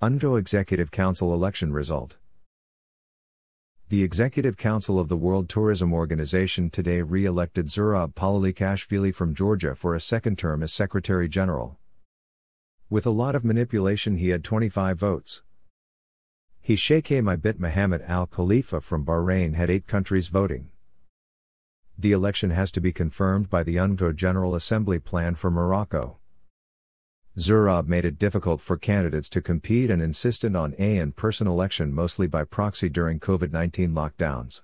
UNWTO Executive Council election result. The Executive Council of the World Tourism Organization today re elected Zurab Pololikashvili from Georgia for a second term as Secretary General. With a lot of manipulation, he had 25 votes. He Sheikh Mai bint Mohammed Al Khalifa from Bahrain had eight countries voting. The election has to be confirmed by the UNWTO General Assembly plan for Morocco. Zurab made it difficult for candidates to compete and insisted on a in person election mostly by proxy during COVID 19 lockdowns.